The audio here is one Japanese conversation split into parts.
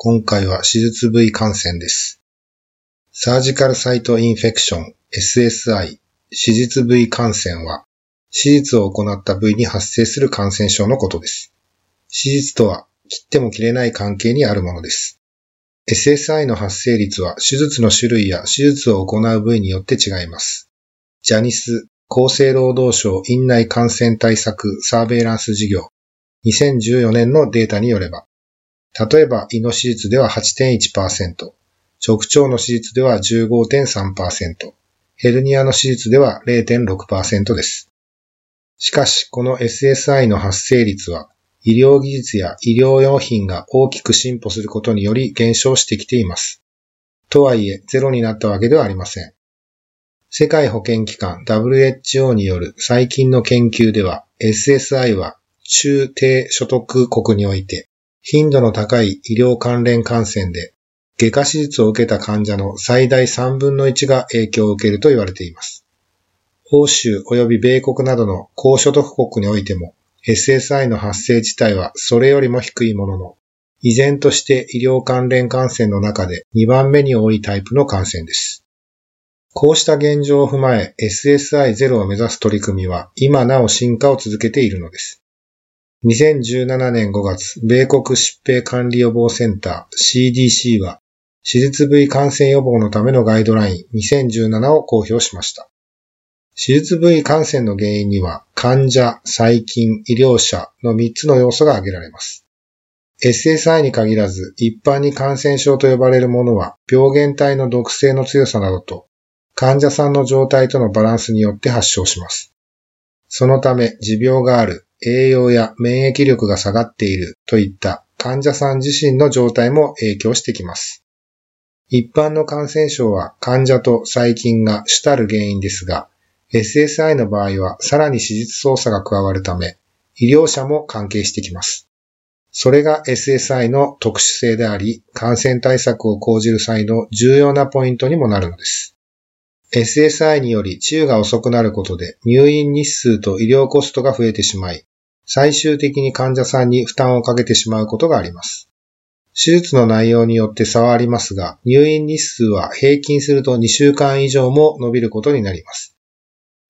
今回は手術部位感染です。サージカルサイトインフェクション、SSI、手術部位感染は、手術を行った部位に発生する感染症のことです。手術とは、切っても切れない関係にあるものです。SSI の発生率は手術の種類や手術を行う部位によって違います。ジャニス、厚生労働省院内感染対策サーベイランス事業2014年のデータによれば、例えば胃の手術では8.1%、直腸の手術では15.3%、ヘルニアの手術では0.6%です。しかし、この SSI の発生率は、医療技術や医療用品が大きく進歩することにより減少してきています。とはいえ、ゼロになったわけではありません。世界保健機関 WHO による最近の研究では SSI は中低所得国において頻度の高い医療関連感染で外科手術を受けた患者の最大3分の1が影響を受けると言われています。欧州及び米国などの高所得国においても SSI の発生自体はそれよりも低いものの依然として医療関連感染の中で2番目に多いタイプの感染です。こうした現状を踏まえ SSI0 を目指す取り組みは今なお進化を続けているのです。2017年5月、米国疾病管理予防センター CDC は手術部位感染予防のためのガイドライン2017を公表しました。手術部位感染の原因には患者、細菌、医療者の3つの要素が挙げられます。SSI に限らず一般に感染症と呼ばれるものは病原体の毒性の強さなどと患者さんの状態とのバランスによって発症します。そのため、持病がある、栄養や免疫力が下がっているといった患者さん自身の状態も影響してきます。一般の感染症は患者と細菌が主たる原因ですが、SSI の場合はさらに手術操作が加わるため、医療者も関係してきます。それが SSI の特殊性であり、感染対策を講じる際の重要なポイントにもなるのです。SSI により治癒が遅くなることで入院日数と医療コストが増えてしまい、最終的に患者さんに負担をかけてしまうことがあります。手術の内容によって差はありますが、入院日数は平均すると2週間以上も伸びることになります。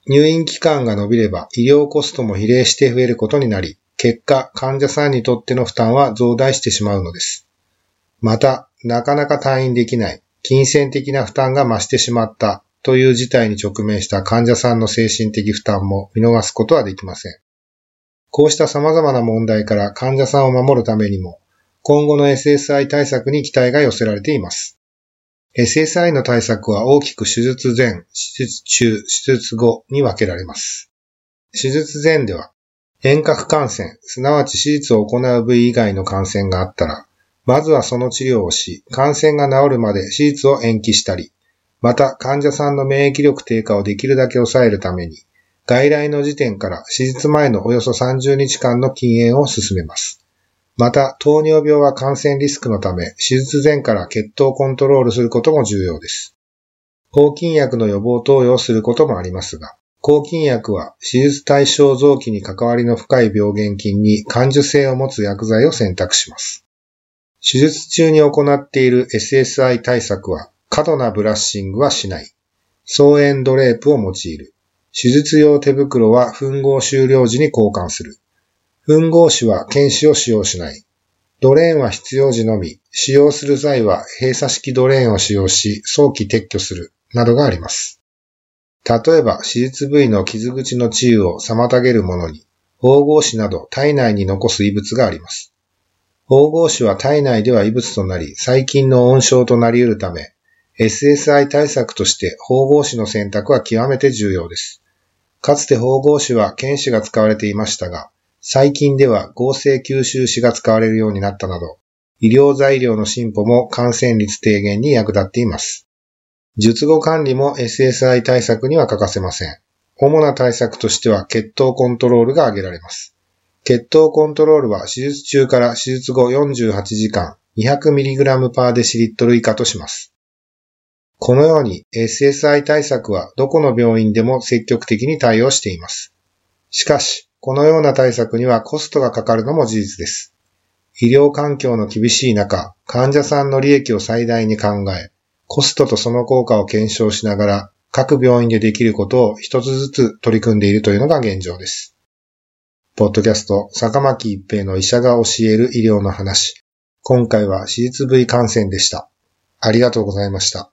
入院期間が伸びれば医療コストも比例して増えることになり、結果患者さんにとっての負担は増大してしまうのです。また、なかなか退院できない、金銭的な負担が増してしまったという事態に直面した患者さんの精神的負担も見逃すことはできません。こうした様々な問題から患者さんを守るためにも、今後の SSI 対策に期待が寄せられています。SSI の対策は大きく手術前、手術中、手術後に分けられます。手術前では、遠隔感染、すなわち手術を行う部位以外の感染があったら、まずはその治療をし、感染が治るまで手術を延期したり、また患者さんの免疫力低下をできるだけ抑えるために、外来の時点から手術前のおよそ30日間の禁煙を進めます。また、糖尿病は感染リスクのため、手術前から血糖をコントロールすることも重要です。抗菌薬の予防投与をすることもありますが、抗菌薬は手術対象臓器に関わりの深い病原菌に感受性を持つ薬剤を選択します。手術中に行っている SSI 対策は、過度なブラッシングはしない。双円ドレープを用いる。手術用手袋は吻合終了時に交換する。吻合紙は検視を使用しない。ドレーンは必要時のみ、使用する際は閉鎖式ドレーンを使用し、早期撤去する、などがあります。例えば、手術部位の傷口の治癒を妨げるものに、縫合紙など体内に残す異物があります。縫合紙は体内では異物となり、細菌の温床となり得るため、SSI 対策として縫合紙の選択は極めて重要です。かつて縫合紙は検視が使われていましたが、最近では合成吸収紙が使われるようになったなど、医療材料の進歩も感染率低減に役立っています。術後管理も SSI 対策には欠かせません。主な対策としては血糖コントロールが挙げられます。血糖コントロールは手術中から手術後48時間 200mg パーデシリットル以下とします。このように SSI 対策はどこの病院でも積極的に対応しています。しかし、このような対策にはコストがかかるのも事実です。医療環境の厳しい中、患者さんの利益を最大に考え、コストとその効果を検証しながら、各病院でできることを一つずつ取り組んでいるというのが現状です。ポッドキャスト、坂巻一平の医者が教える医療の話。今回は手術部位感染でした。ありがとうございました。